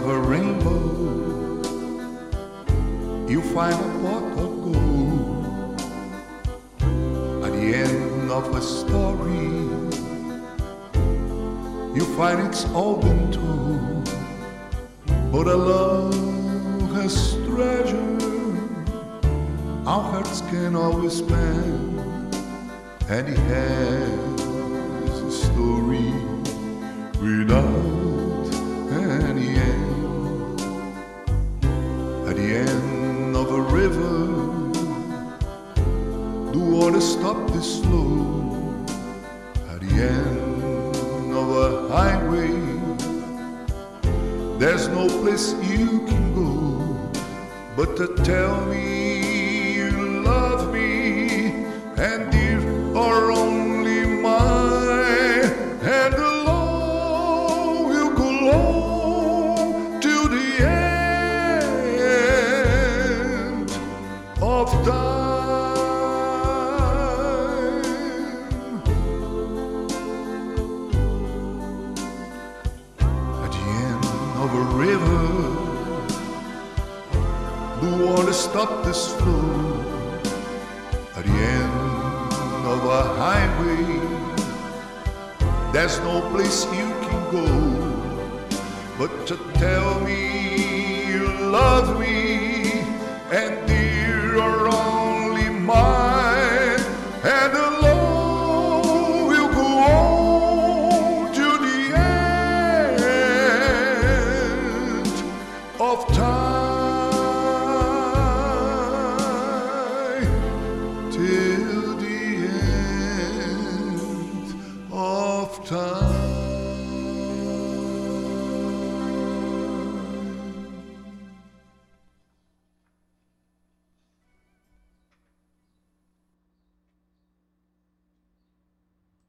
of a rainbow, you find a pot of gold. At the end of a story, you find it's all been told. But a love has treasure, our hearts can always spend, and it has a story without. The end of a river, the water stop this flow. At the end of a highway, there's no place you can go but to tell me of time at the end of a river the water stopped this flow at the end of a highway. There's no place you can go but to tell me you love me till the end of time.